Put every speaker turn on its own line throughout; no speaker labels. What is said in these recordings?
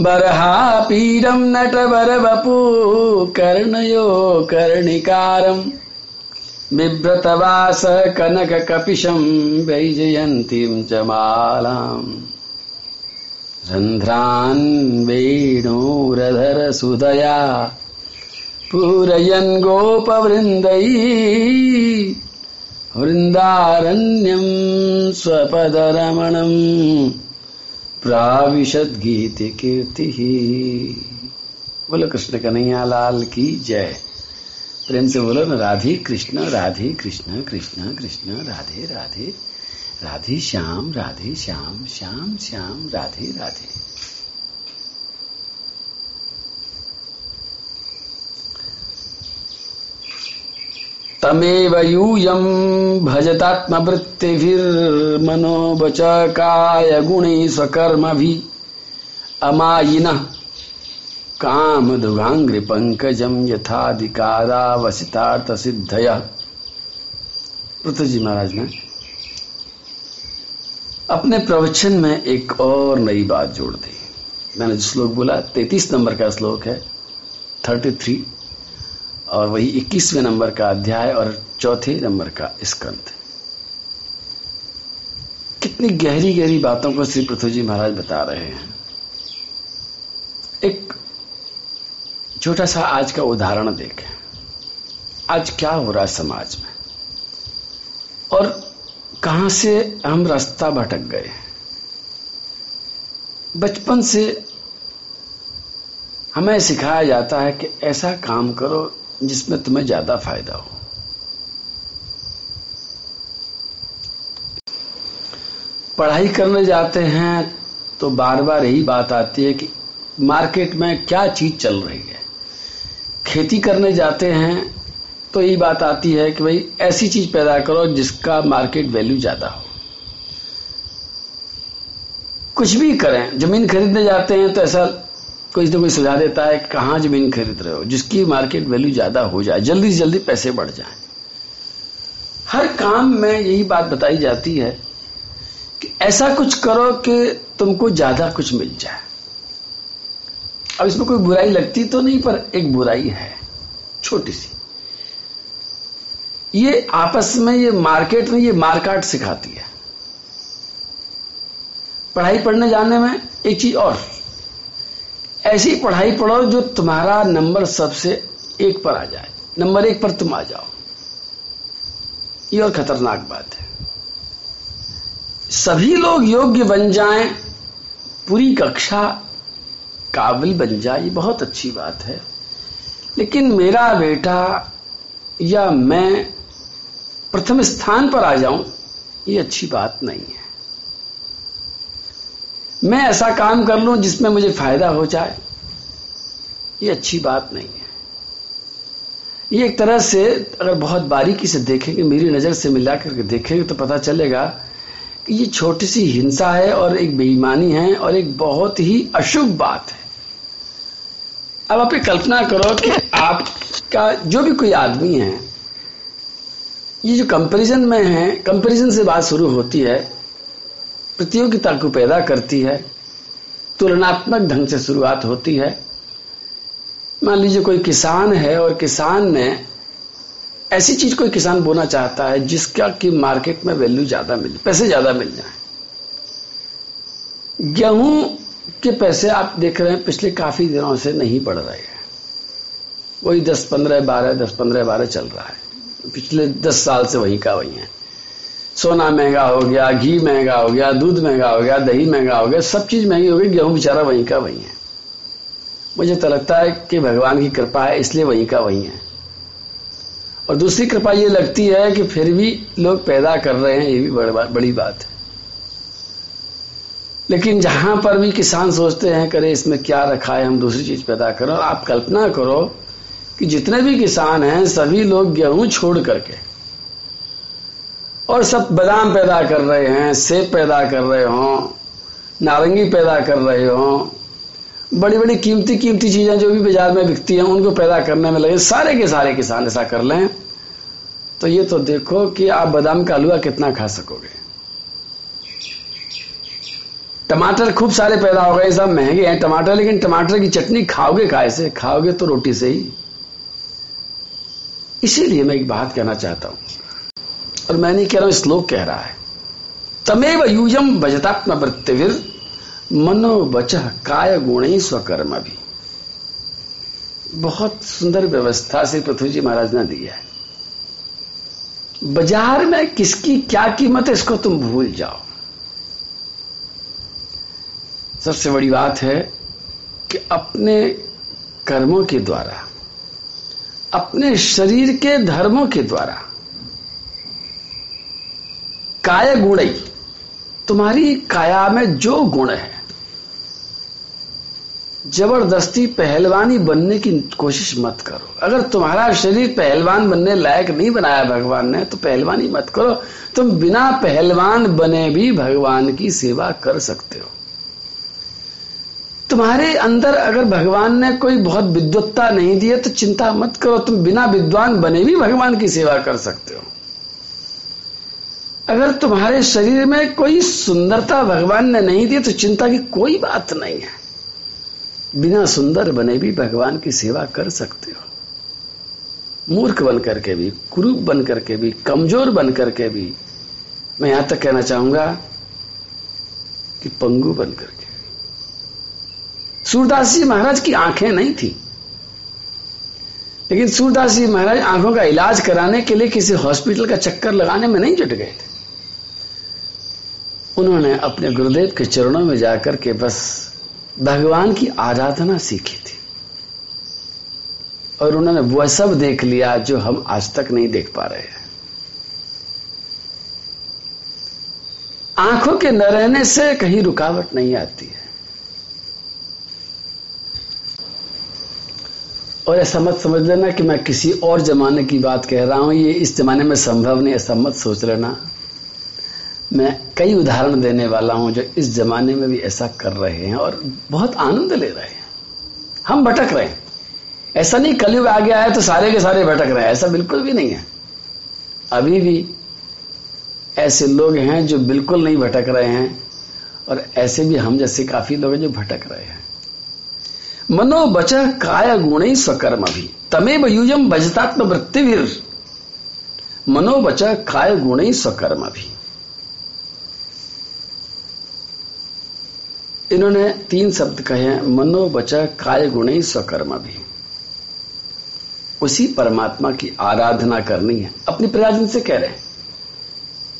बर्हापीडं नटवरवपू कर्णयो कर्णिकारम् बिभ्रतवास कनककपिशं वैजयन्तीं च मालाम्। रन्ध्रान् वेणोरधरसुदया पूरयन् गोपवृन्दै। वृन्दारण्यं स्वपदरमणम्। प्राविशद गीत कीर्ति। बोलो, कृष्ण कन्हैया लाल की जय। प्रेम से बोलो ना राधे कृष्ण राधे कृष्ण कृष्ण कृष्ण, राधे राधे। राधे श्याम राधे श्याम श्याम श्याम, राधे राधे। तमेव यूयं भजतात्मवृत्तिभिर्मनोवच कायगुणैः स्वकर्मभिः अमायिनः कामदुगाङ्घ्रिपङ्कजं यथाधिकारावसितार्थसिद्धयः। पृथ्वी जी महाराज ने अपने प्रवचन में एक और नई बात जोड़ दी। मैंने जो श्लोक बोला, तैतीस नंबर का श्लोक है थर्टी थ्री और वही इक्कीसवें नंबर का अध्याय और चौथे नंबर का स्कंध कितनी गहरी गहरी बातों को श्री पृथ्वी जी महाराज बता रहे हैं। एक छोटा सा आज का उदाहरण देखें। आज क्या हो रहा है समाज में? और कहाँ से हम रास्ता भटक गए? बचपन से हमें सिखाया जाता है कि ऐसा काम करो जिसमें तुम्हें ज़्यादा फ़ायदा हो। पढ़ाई करने जाते हैं तो बार बार यही बात आती है कि मार्केट में क्या चीज़ चल रही है। खेती करने जाते हैं तो यही बात आती है कि भाई ऐसी चीज़ पैदा करो जिसका मार्केट वैल्यू ज़्यादा हो। कुछ भी करें, ज़मीन खरीदने जाते हैं तो ऐसा कोई तो कोई सुझा देता है, कहाँ ज़मीन खरीद रहे हो? जिसकी मार्केट वैल्यू ज़्यादा हो जाए, जल्दी से जल्दी पैसे बढ़ जाए। हर काम में यही बात बताई जाती है कि ऐसा कुछ करो कि तुमको ज़्यादा कुछ मिल जाए। अब इसमें कोई बुराई लगती तो नहीं, पर एक बुराई है, छोटी सी। ये आपस में, ये मार्केट में, ये मार्काट सिखाती है। पढ़ाई पढ़ने जाने में एक चीज़ और ऐसी पढ़ाई पढ़ो जो तुम्हारा नंबर सबसे एक पर आ जाए। नंबर एक पर तुम आ जाओ। ये और खतरनाक बात है। सभी लोग योग्य बन जाएँ, पूरी कक्षा काबिल बन जाए, ये बहुत अच्छी बात है। लेकिन मेरा बेटा या मैं प्रथम स्थान पर आ जाऊँ, ये अच्छी बात नहीं है। मैं ऐसा काम कर लूँ जिसमें मुझे फ़ायदा हो जाए। ये अच्छी बात नहीं है। ये एक तरह से अगर बहुत बारीकी से देखेंगे, मेरी नज़र से मिला करके देखेंगे तो पता चलेगा कि ये छोटी सी हिंसा है और एक बेईमानी है और एक बहुत ही अशुभ बात है। अब आप एक कल्पना करो कि आपका जो भी कोई आदमी है, ये जो कंपैरिजन में है कंपैरिजन से बात शुरू होती है प्रतियोगिता को पैदा करती है, तुलनात्मक ढंग से शुरुआत होती है। मान लीजिए कोई किसान है और किसान ने ऐसी चीज़ कोई किसान बोना चाहता है जिसका कि मार्केट में वैल्यू ज़्यादा मिले, पैसे ज़्यादा मिल जाए। गेहूँ के पैसे आप देख रहे हैं, पिछले काफ़ी दिनों से नहीं बढ़ रहे हैं। वही दस पंद्रह बारह, दस पंद्रह बारह चल रहा है। पिछले दस साल से वही का वही है। सोना महँगा हो गया, घी महँगा हो गया, दूध महँगा हो गया, दही महँगा हो गया, सब चीज़ महँगी हो गई, गेहूँ बेचारा वहीं का वहीं है। मुझे तो लगता है कि भगवान की कृपा है, इसलिए वहीं का वहीं है। और दूसरी कृपा ये लगती है कि फिर भी लोग पैदा कर रहे हैं, ये भी बड़ी बात है। लेकिन जहाँ पर भी किसान सोचते हैं, करे, इसमें क्या रखा है, हम दूसरी चीज़ पैदा करो। आप कल्पना करो कि जितने भी किसान हैं, सभी लोग गेहूँ छोड़ करके और सब बादाम पैदा कर रहे हैं, सेब पैदा कर रहे हो, नारंगी पैदा कर रहे हो बड़ी बड़ी कीमती कीमती चीज़ें जो भी बाज़ार में बिकती हैं, उनको पैदा करने में लगे, सारे के सारे किसान ऐसा कर लें। तो ये तो देखो कि आप बादाम का हलवा कितना खा सकोगे। टमाटर खूब सारे पैदा हो गए, सब महँगे हैं टमाटर, लेकिन टमाटर की चटनी खाओगे काय से? खाओगे तो रोटी से ही। इसीलिए मैं एक बात कहना चाहता हूँ। और मैं नहीं कह रहा हूँ श्लोक कह रहा है। तमेव यूजम भजतात्म वृत्तिविर मनो बच काय गुण स्वकर्म भी बहुत सुंदर व्यवस्था से पृथ्वी जी महाराज ने दी है। बाज़ार में किसकी क्या कीमत है, इसको तुम भूल जाओ। सबसे बड़ी बात है कि अपने कर्मों के द्वारा, अपने शरीर के धर्मों के द्वारा काय गुण तुम्हारी काया में जो गुण है, ज़बरदस्ती पहलवानी बनने की कोशिश मत करो। अगर तुम्हारा शरीर पहलवान बनने लायक नहीं बनाया भगवान ने तो पहलवानी मत करो। तुम बिना पहलवान बने भी भगवान की सेवा कर सकते हो। तुम्हारे अंदर अगर भगवान ने कोई बहुत विद्वत्ता नहीं दी है तो चिंता मत करो। तुम बिना विद्वान बने भी भगवान की सेवा कर सकते हो। अगर तुम्हारे शरीर में कोई सुंदरता भगवान ने नहीं दी तो चिंता की कोई बात नहीं है। बिना सुंदर बने भी भगवान की सेवा कर सकते हो। मूर्ख बन करके भी, कुरूप बन करके भी, कमज़ोर बन करके भी, मैं यहाँ तक कहना चाहूँगा कि पंगु बन करके। सूरदास जी महाराज की आँखें नहीं थी। लेकिन सूरदास जी महाराज आँखों का इलाज कराने के लिए किसी हॉस्पिटल का चक्कर लगाने में नहीं जुट गए थे। उन्होंने अपने गुरुदेव के चरणों में जाकर के बस भगवान की आराधना सीखी थी। और उन्होंने वह सब देख लिया जो हम आज तक नहीं देख पा रहे हैं। आँखों के न रहने से कहीं रुकावट नहीं आती है। और ऐसा मत समझ लेना कि मैं किसी और जमाने की बात कह रहा हूँ। ये इस जमाने में संभव नहीं ऐसा मत सोच लेना। मैं कई उदाहरण देने वाला हूँ जो इस जमाने में भी ऐसा कर रहे हैं और बहुत आनंद ले रहे हैं। हम भटक रहे हैं। ऐसा नहीं कलयुग आ गया है तो सारे के सारे भटक रहे हैं। ऐसा बिल्कुल भी नहीं है। अभी भी ऐसे लोग हैं जो बिल्कुल नहीं भटक रहे हैं और ऐसे भी हम जैसे काफ़ी लोग हैं जो भटक रहे हैं। मनो बच काय गुण स्वकर्म भी। तमेव युजम बजतात्म वृत्तिवीर मनो बच काय गुण स्वकर्म भी। इन्होंने तीन शब्द कहे हैं मनो बचा काय गुण स्वकर्म भी। उसी परमात्मा की आराधना करनी है। अपनी प्रयाजन से कह रहे हैं।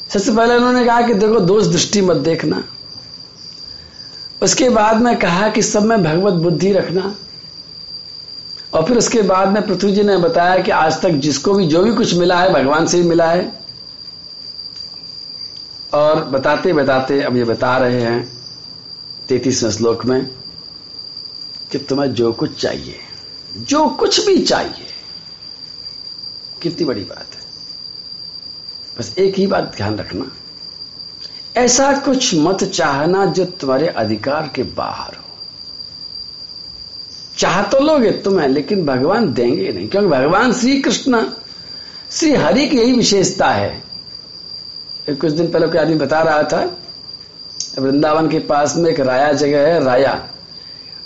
सबसे पहले उन्होंने कहा कि देखो, दोष दृष्टि मत देखना। उसके बाद में कहा कि सब में भगवत बुद्धि रखना। और फिर उसके बाद में पृथ्वी जी ने बताया कि आज तक जिसको भी, जो भी कुछ मिला है, भगवान से ही मिला है। और बताते बताते अब ये बता रहे हैं तैतीसवें श्लोक में कि तुम्हें जो कुछ चाहिए, जो कुछ भी चाहिए, कितनी बड़ी बात है। बस एक ही बात ध्यान रखना, ऐसा कुछ मत चाहना जो तुम्हारे अधिकार के बाहर हो। चाह तो लोगे तुम्हें, लेकिन भगवान देंगे नहीं, क्योंकि भगवान श्री कृष्ण श्री हरि की यही विशेषता है। कुछ दिन पहले कोई आदमी बता रहा था वृंदावन के पास में एक राया जगह है, राया।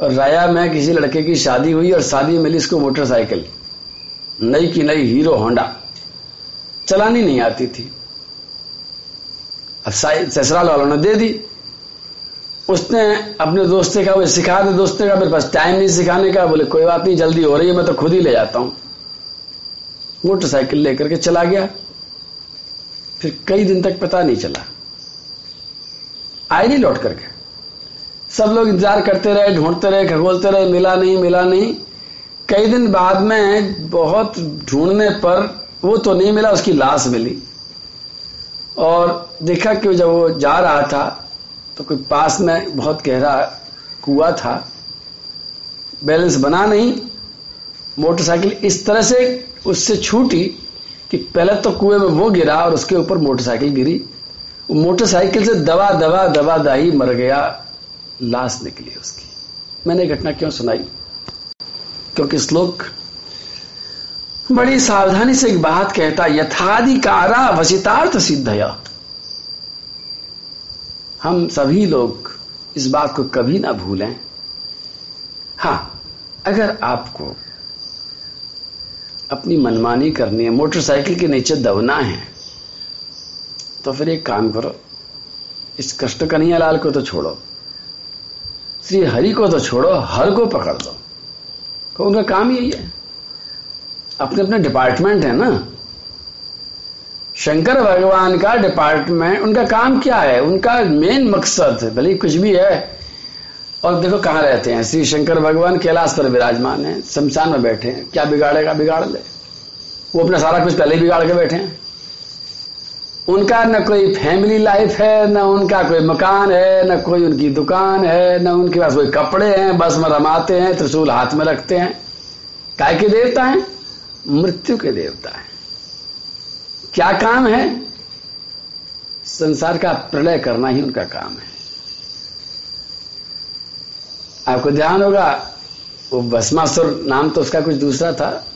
और राया में किसी लड़के की शादी हुई और शादी मिली इसको मोटरसाइकिल। नई की नई हीरो होंडा। चलानी नहीं आती थी। अब ससुराल वालों ने दे दी। उसने अपने दोस्त से कहा सिखा दे दोस्त ने कहा मेरे पास टाइम नहीं सिखाने का। बोले, कोई बात नहीं, जल्दी हो रही है, मैं तो खुद ही ले जाता हूँ। मोटरसाइकिल लेकर के चला गया। फिर कई दिन तक पता नहीं चला। आए नहीं लौट करके। सब लोग इंतज़ार करते रहे, ढूंढते रहे, खगोलते रहे, मिला नहीं मिला नहीं। कई दिन बाद में बहुत ढूँढने पर वो तो नहीं मिला, उसकी लाश मिली। और देखा कि जब वो जा रहा था तो कोई पास में बहुत गहरा कुआ था। बैलेंस बना नहीं। मोटरसाइकिल इस तरह से उससे छूटी कि पहले तो कुएँ में वो गिरा और उसके ऊपर मोटरसाइकिल गिरी। मोटरसाइकिल से दवा दवा दवा दाही मर गया, लाश निकली उसकी। मैंने घटना क्यों सुनाई? क्योंकि श्लोक बड़ी सावधानी से एक बात कहता, यथाधिकारा वसितार्थ सिद्धया। हम सभी लोग इस बात को कभी ना भूलें। हाँ, अगर आपको अपनी मनमानी करनी है, मोटरसाइकिल के नीचे दबना है तो फिर एक काम करो, इस कृष्ण कन्हैया लाल को तो छोड़ो, श्री हरि को तो छोड़ो, हर को पकड़ दो तो उनका काम यही है। अपने अपने डिपार्टमेंट है ना। शंकर भगवान का डिपार्टमेंट उनका काम क्या है? उनका मेन मकसद, भले कुछ भी है। और देखो कहाँ रहते हैं? श्री शंकर भगवान कैलाश पर विराजमान है, शमशान में बैठे हैं। क्या बिगाड़ेगा? बिगाड़ ले। वो अपना सारा कुछ पहले बिगाड़ के बैठे हैं। उनका न कोई फैमिली लाइफ है, न उनका कोई मकान है, न कोई उनकी दुकान है, न उनके पास कोई कपड़े हैं, बस में रमाते हैं, त्रिशूल हाथ में रखते हैं। काय के देवता हैं? मृत्यु के देवता हैं। क्या काम है? संसार का प्रलय करना ही उनका काम है। आपको ध्यान होगा, वो भस्मासुर नाम तो उसका कुछ दूसरा था।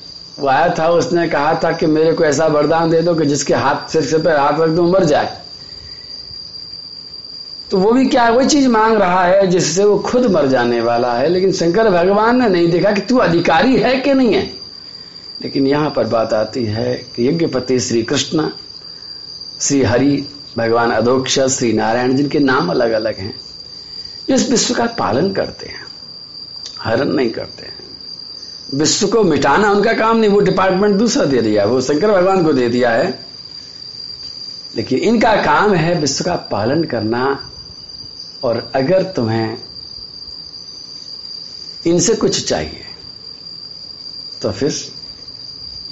वो आया था, उसने कहा था कि मेरे को ऐसा वरदान दे दो कि जिसके हाथ सिर से पे हाथ रख दो, मर जाए। तो वो भी क्या, वही चीज़ मांग रहा है जिससे वो खुद मर जाने वाला है। लेकिन शंकर भगवान ने नहीं देखा कि तू अधिकारी है कि नहीं है। लेकिन यहाँ पर बात आती है कि यज्ञपति श्री कृष्ण, श्री हरि, भगवान अधोक्ष, श्री नारायण, जिनके नाम अलग अलग हैं, इस विश्व का पालन करते हैं, हरण नहीं करते हैं। विश्व को मिटाना उनका काम नहीं, वो डिपार्टमेंट दूसरा दे दिया वो शंकर भगवान को दे दिया है। लेकिन इनका काम है विश्व का पालन करना, और अगर तुम्हें इनसे कुछ चाहिए तो फिर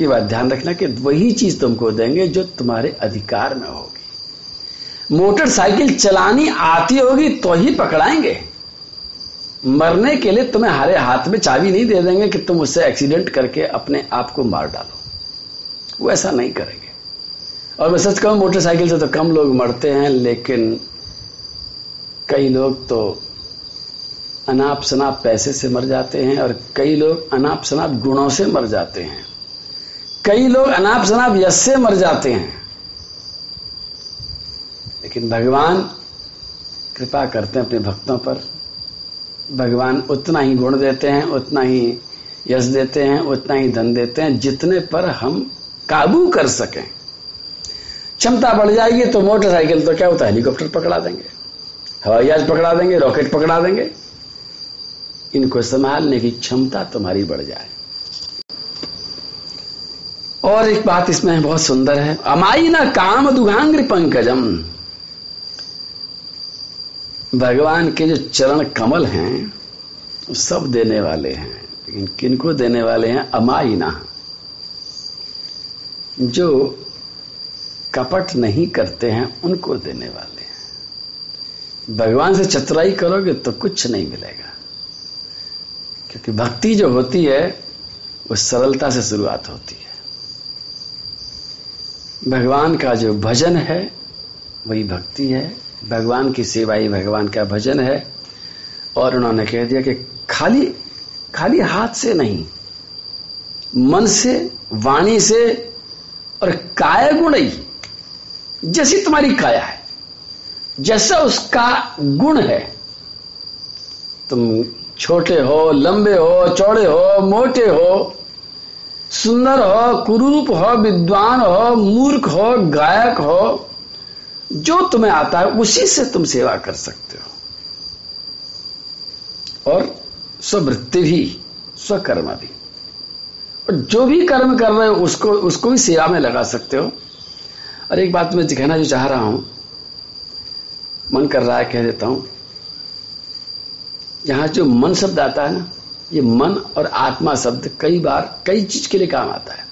ये बात ध्यान रखना कि वही चीज़ तुमको देंगे जो तुम्हारे अधिकार में होगी। मोटरसाइकिल चलानी आती होगी तो ही पकड़ाएँगे। मरने के लिए तुम्हें हरे हाथ में चाबी नहीं दे देंगे कि तुम उससे एक्सीडेंट करके अपने आप को मार डालो। वो ऐसा नहीं करेंगे। और मैं सच कहूँ मोटरसाइकिल से तो कम लोग मरते हैं, लेकिन कई लोग तो अनाप शनाप पैसे से मर जाते हैं और कई लोग अनाप शनाप गुणों से मर जाते हैं। कई लोग अनाप शनाप यश से मर जाते हैं। लेकिन भगवान कृपा करते हैं अपने भक्तों पर। भगवान उतना ही गुण देते हैं, उतना ही यश देते हैं, उतना ही धन देते हैं, जितने पर हम काबू कर सकें। क्षमता बढ़ जाएगी तो मोटरसाइकिल तो क्या होता है, हेलीकॉप्टर पकड़ा देंगे। हवाई जहाज़ पकड़ा देंगे, रॉकेट पकड़ा देंगे। इनको संभालने की क्षमता तुम्हारी बढ़ जाए। और एक बात इसमें बहुत सुंदर है अमाई ना काम दुघांग्र पंकजम भगवान के जो चरण कमल हैं, वो सब देने वाले हैं। लेकिन किनको देने वाले हैं? अमाइना जो कपट नहीं करते हैं, उनको देने वाले हैं। भगवान से चतुराई करोगे तो कुछ नहीं मिलेगा। क्योंकि भक्ति जो होती है, वो सरलता से शुरुआत होती है। भगवान का जो भजन है, वही भक्ति है। भगवान की सेवा ही भगवान का भजन है। और उन्होंने कह दिया कि खाली खाली हाथ से नहीं, मन से, वाणी से और काय गुण ही। जैसी तुम्हारी काया है, जैसा उसका गुण है। तुम छोटे हो, लंबे हो, चौड़े हो, मोटे हो, सुंदर हो, कुरूप हो, विद्वान हो, मूर्ख हो, गायक हो जो तुम्हें आता है, उसी से तुम सेवा कर सकते हो। और स्ववृत्ति भी, स्वकर्म भी। और जो भी कर्म कर रहे हो, उसको उसको भी सेवा में लगा सकते हो। और एक बात मैं कहना जो चाह रहा हूँ, मन कर रहा है, कह देता हूँ, यहाँ जो मन शब्द आता है ना, ये मन और आत्मा शब्द कई बार, कई चीज़ के लिए काम आता है।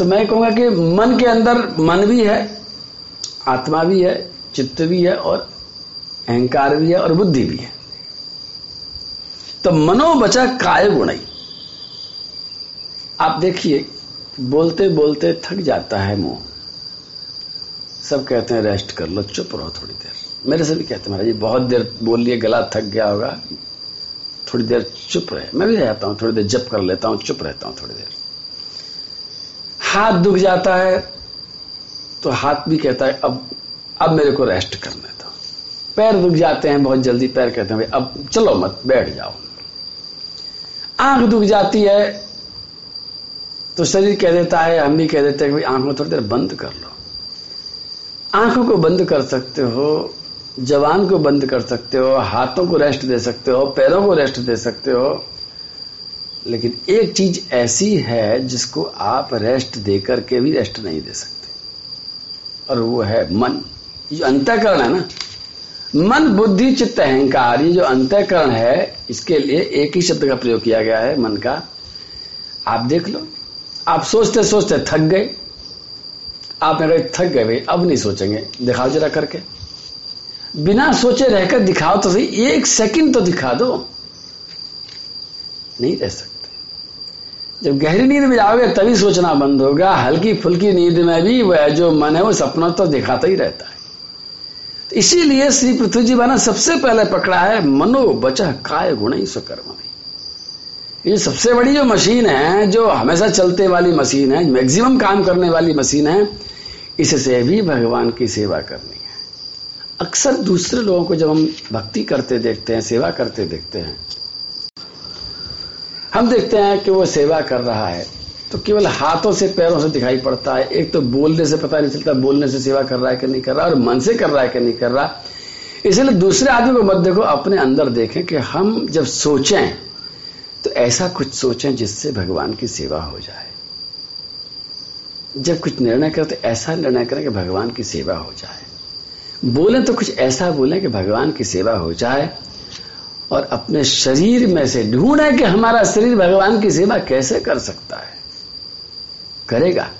तो मैं कहूँगा कि मन के अंदर मन भी है, आत्मा भी है, चित्त भी है और अहंकार भी है और बुद्धि भी है। तो मनो बचा काय गुण आप देखिए, बोलते बोलते थक जाता है मुँह। सब कहते हैं, रेस्ट कर लो, चुप रहो थोड़ी देर। मेरे से भी कहते हैं, महाराज बहुत देर बोल लिए गला थक गया होगा। थोड़ी देर चुप रहे। मैं भी रह जाता हूँ, थोड़ी देर जप कर लेता हूँ, चुप रहता हूँ थोड़ी देर। हाथ दुख जाता है तो हाथ भी कहता है, अब अब मेरे को रेस्ट करने दो। पैर दुख जाते हैं, बहुत जल्दी पैर कहते हैं अब चलो मत, बैठ जाओ। आँख दुख जाती है तो शरीर कह देता है, हम भी कह देते हैं कि, भाई, आँखों थोड़ी देर बंद कर लो। आँखों को बंद कर सकते हो, जवान को बंद कर सकते हो, हाथों को रेस्ट दे सकते हो, पैरों को रेस्ट दे सकते हो लेकिन एक चीज़ ऐसी है जिसको आप रेस्ट देकर के भी रेस्ट नहीं दे सकते। और वो है मन। जो अंतःकरण है ना? मन, बुद्धि, चित्त, अहंकार, ये जो अंतःकरण है, इसके लिए एक ही शब्द का प्रयोग किया गया है मन का। आप देख लो। आप सोचते सोचते थक गए। आप मेरे थक गए भाई, अब नहीं सोचेंगे। दिखाओ जरा करके। बिना सोचे रहकर दिखाओ तो सही, एक सेकंड तो दिखा दो। नहीं रह सकते। जब गहरी नींद में जाओगे, तभी सोचना बंद होगा, हल्की फुल्की नींद में भी वह जो मन है, वो सपना तो दिखाता ही रहता है। तो इसीलिए श्री पृथ्वी जी ने सबसे पहले पकड़ा है मनो बचा काय गुण ही ये सबसे बड़ी जो मशीन है, जो हमेशा चलते वाली मशीन है, मैक्सिमम काम करने वाली मशीन है इससे भी भगवान की सेवा करनी है। अक्सर दूसरे लोगों को जब हम भक्ति करते देखते हैं, सेवा करते देखते हैं हम देखते हैं कि वो सेवा कर रहा है। तो केवल हाथों से, पैरों से दिखाई पड़ता है। एक तो बोलने से पता नहीं चलता, बोलने से सेवा कर रहा है कि नहीं कर रहा, और मन से कर रहा है कि नहीं कर रहा। इसलिए दूसरे आदमी को मत देखो, अपने अंदर देखें कि हम जब सोचें तो ऐसा कुछ सोचें जिससे भगवान की सेवा हो जाए। जब कुछ निर्णय करें तो ऐसा निर्णय करें कि भगवान की सेवा हो जाए। बोलें तो कुछ ऐसा बोलें कि भगवान की सेवा हो जाए। और अपने शरीर में से ढूंढे कि हमारा शरीर भगवान की सेवा कैसे कर सकता है। करेगा।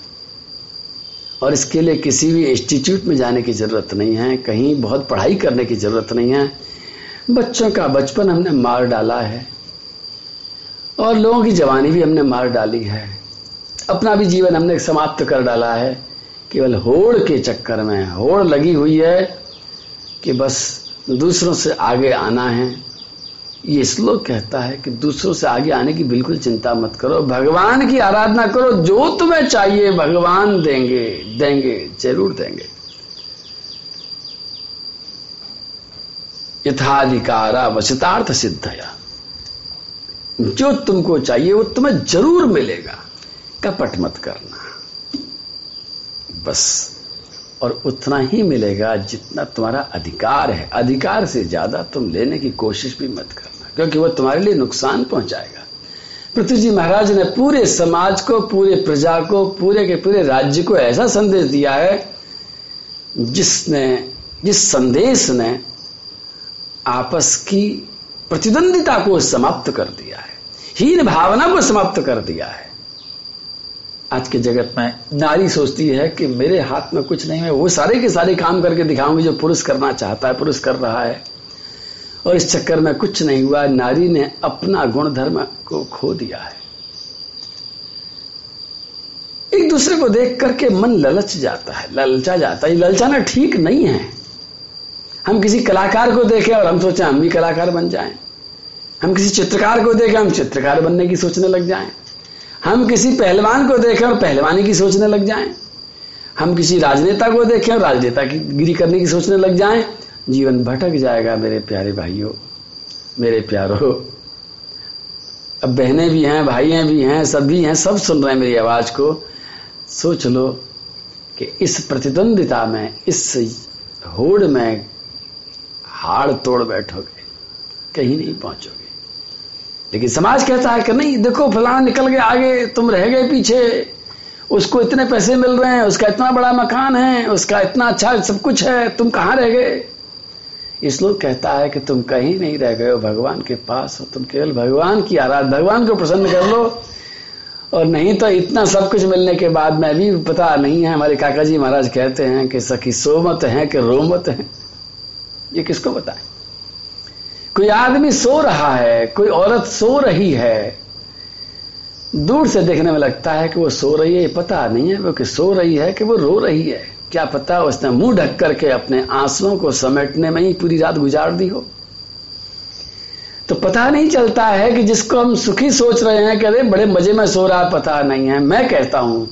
और इसके लिए किसी भी इंस्टीट्यूट में जाने की ज़रूरत नहीं है, कहीं बहुत पढ़ाई करने की ज़रूरत नहीं है। बच्चों का बचपन हमने मार डाला है। और लोगों की जवानी भी हमने मार डाली है। अपना भी जीवन हमने समाप्त कर डाला है। केवल होड़ के चक्कर में, होड़ लगी हुई है कि बस दूसरों से आगे आना है। ये श्लोक कहता है कि दूसरों से आगे आने की बिल्कुल चिंता मत करो, भगवान की आराधना करो, जो तुम्हें चाहिए भगवान देंगे देंगे, ज़रूर देंगे। यथाधिकारा वसितार्थ सिद्धया। जो तुमको चाहिए वो तुम्हें ज़रूर मिलेगा, कपट मत करना। बस, और उतना ही मिलेगा जितना तुम्हारा अधिकार है। अधिकार से ज़्यादा तुम लेने की कोशिश भी मत करना क्योंकि वो तुम्हारे लिए नुकसान पहुंचाएगा। पृथ्वी जी महाराज ने पूरे समाज को, पूरे प्रजा को, पूरे के पूरे राज्य को ऐसा संदेश दिया है, जिसने, जिस संदेश ने आपस की प्रतिद्वंदिता को समाप्त कर दिया है, हीन भावना को समाप्त कर दिया है। आज के जगत में नारी सोचती है कि मेरे हाथ में कुछ नहीं है वो सारे के सारे काम करके दिखाऊँगी जो पुरुष करना चाहता है, पुरुष कर रहा है। और इस चक्कर में कुछ नहीं हुआ, नारी ने अपना गुण धर्म को खो दिया है। एक दूसरे को देख करके मन ललच जाता है, ललचा जाता है। ललचाना ठीक नहीं है। हम किसी कलाकार को देखें और हम सोचें, हम भी कलाकार बन जाएँ। हम किसी चित्रकार को देखें, हम चित्रकार बनने की सोचने लग जाएँ। हम किसी पहलवान को देखें और पहलवानी की सोचने लग जाएँ। हम किसी राजनेता को देखें और राजनेता की गिरी करने की सोचने लग जाएँ। जीवन भटक जाएगा मेरे प्यारे भाइयों, मेरे प्यारो। अब बहनें भी हैं, भाइयाँ भी हैं, सब भी हैं, सब सुन रहे हैं मेरी आवाज़ को। सोच लो कि इस प्रतिद्वंदिता में, इस होड़ में हाड़ तोड़ बैठोगे, कहीं नहीं पहुंचोगे। लेकिन समाज कहता है कि नहीं, देखो फलाना निकल गए, आगे तुम रह गए पीछे। उसको इतने पैसे मिल रहे हैं, उसका इतना बड़ा मकान है, उसका इतना अच्छा सब कुछ है, तुम कहाँ रह गए? लोग कहता है कि तुम कहीं नहीं रह गए हो, भगवान के पास हो, तुम केवल भगवान की आराध भगवान को प्रसन्न कर लो। और नहीं तो इतना सब कुछ मिलने के बाद में भी पता नहीं है, हमारे काका जी महाराज कहते हैं कि सखी सोमत है कि रोमत है। ये किसको बताएँ? कोई आदमी सो रहा है, कोई औरत सो रही है, दूर से देखने में लगता है कि वो सो रही है पता नहीं है वो कि सो रही है कि वो रो रही है। क्या पता उसने मुँह ढक करके अपने आंसुओं को समेटने में ही पूरी रात गुजार दी हो? तो पता नहीं चलता है कि जिसको हम सुखी सोच रहे हैं कि अरे, बड़े मज़े में सो रहा पता नहीं है। मैं कहता हूँ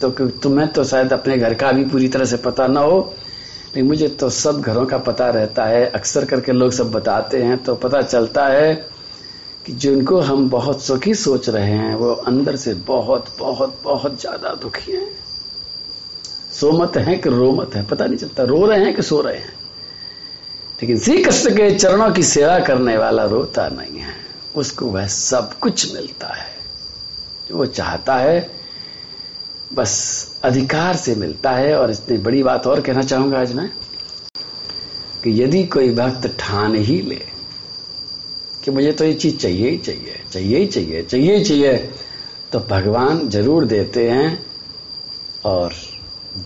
तो तुम्हें तो शायद अपने घर का भी पूरी तरह से पता ना हो, लेकिन मुझे तो सब घरों का पता रहता है। अक्सर करके लोग सब बताते हैं तो पता चलता है कि जिनको हम बहुत सुखी सोच रहे हैं, वो अंदर से बहुत बहुत बहुत ज़्यादा दुखी हैं। सोमत है कि रोमत है? पता नहीं चलता। रो रहे हैं कि सो रहे हैं? लेकिन श्री कृष्ण के चरणों की सेवा करने वाला रोता नहीं है। उसको वह सब कुछ मिलता है। जो वो चाहता है, बस अधिकार से मिलता है। और इतनी बड़ी बात और कहना चाहूँगा आज मैं कि यदि कोई भक्त ठान ही ले कि मुझे तो ये चीज़ चाहिए ही चाहिए चाहिए ही चाहिए चाहिए ही चाहिए तो भगवान ज़रूर देते हैं और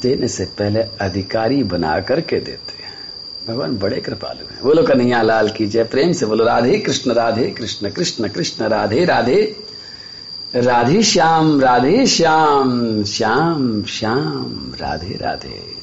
देने से पहले अधिकारी बना करके देते हैं। भगवान बड़े कृपालु हैं। बोलो कन्हैया लाल की जय प्रेम से बोलो, राधे कृष्ण राधे कृष्ण कृष्ण कृष्ण, राधे राधे। राधे श्याम राधे श्याम श्याम श्याम, राधे राधे।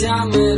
Llamen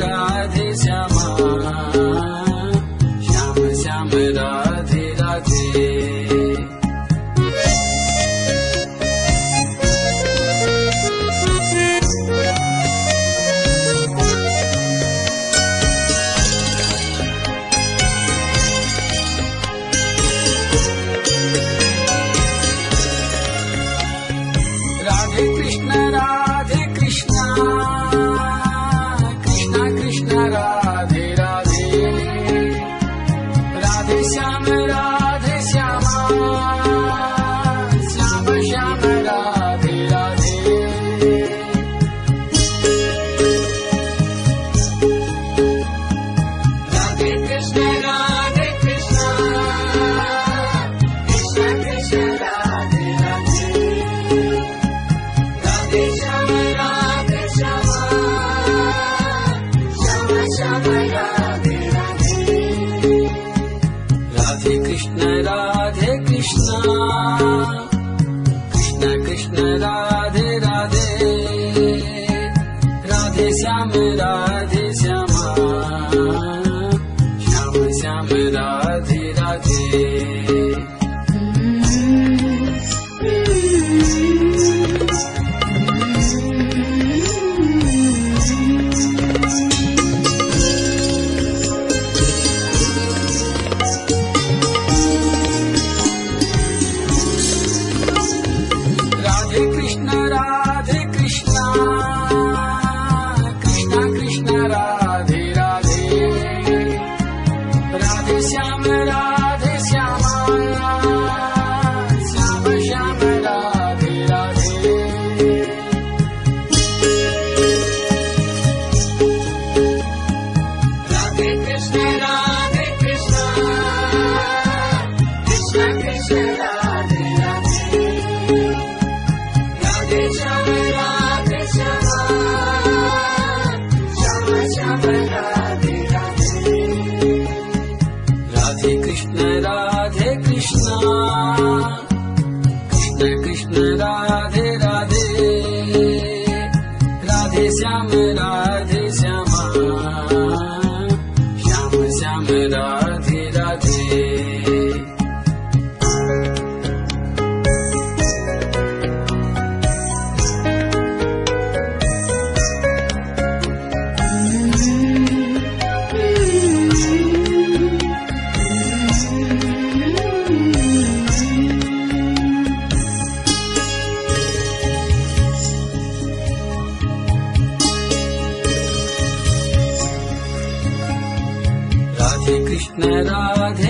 राधे कृष्ण राधे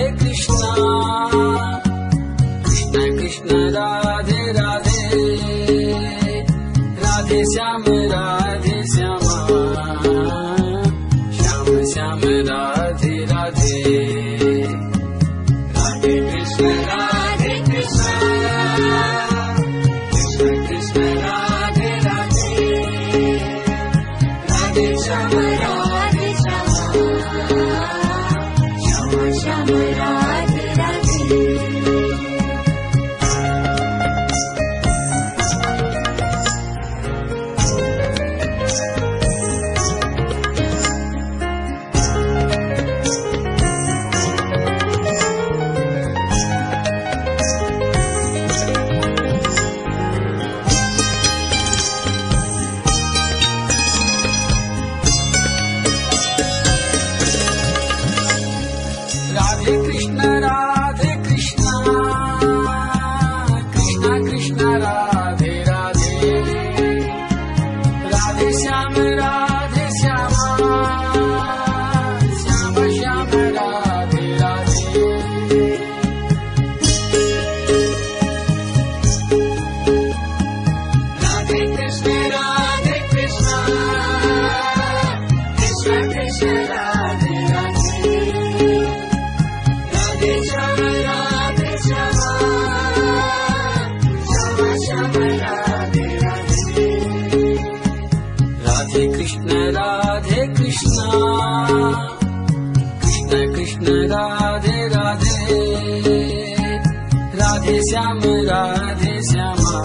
श्याम राधे श्यामा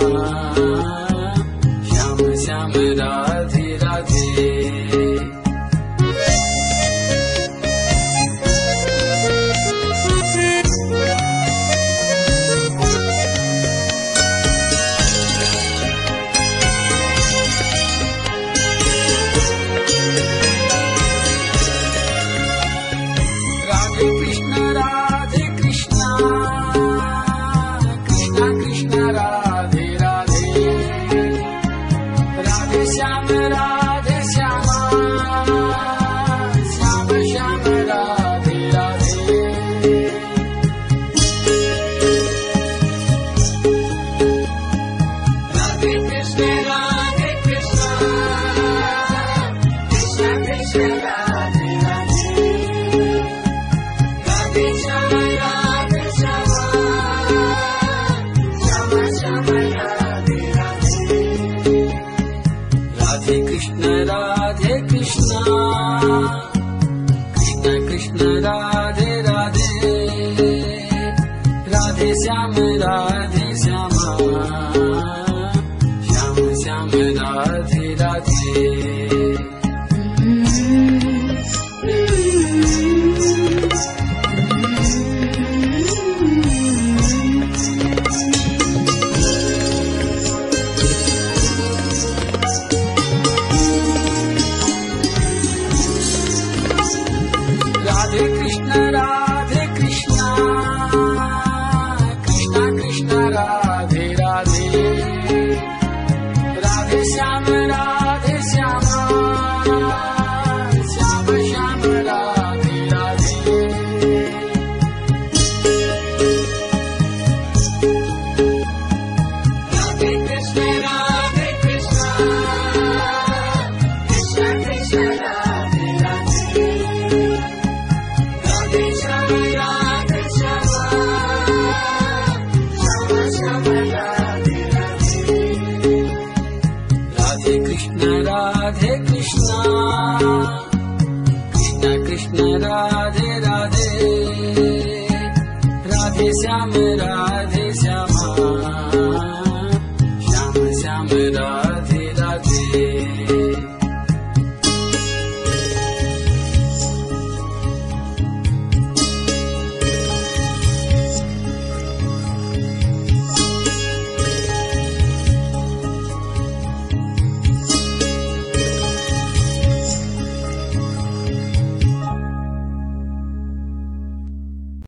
श्याम श्याम राधे राधे